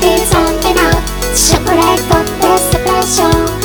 Baby, it's on me now Chocolate pop is the pressure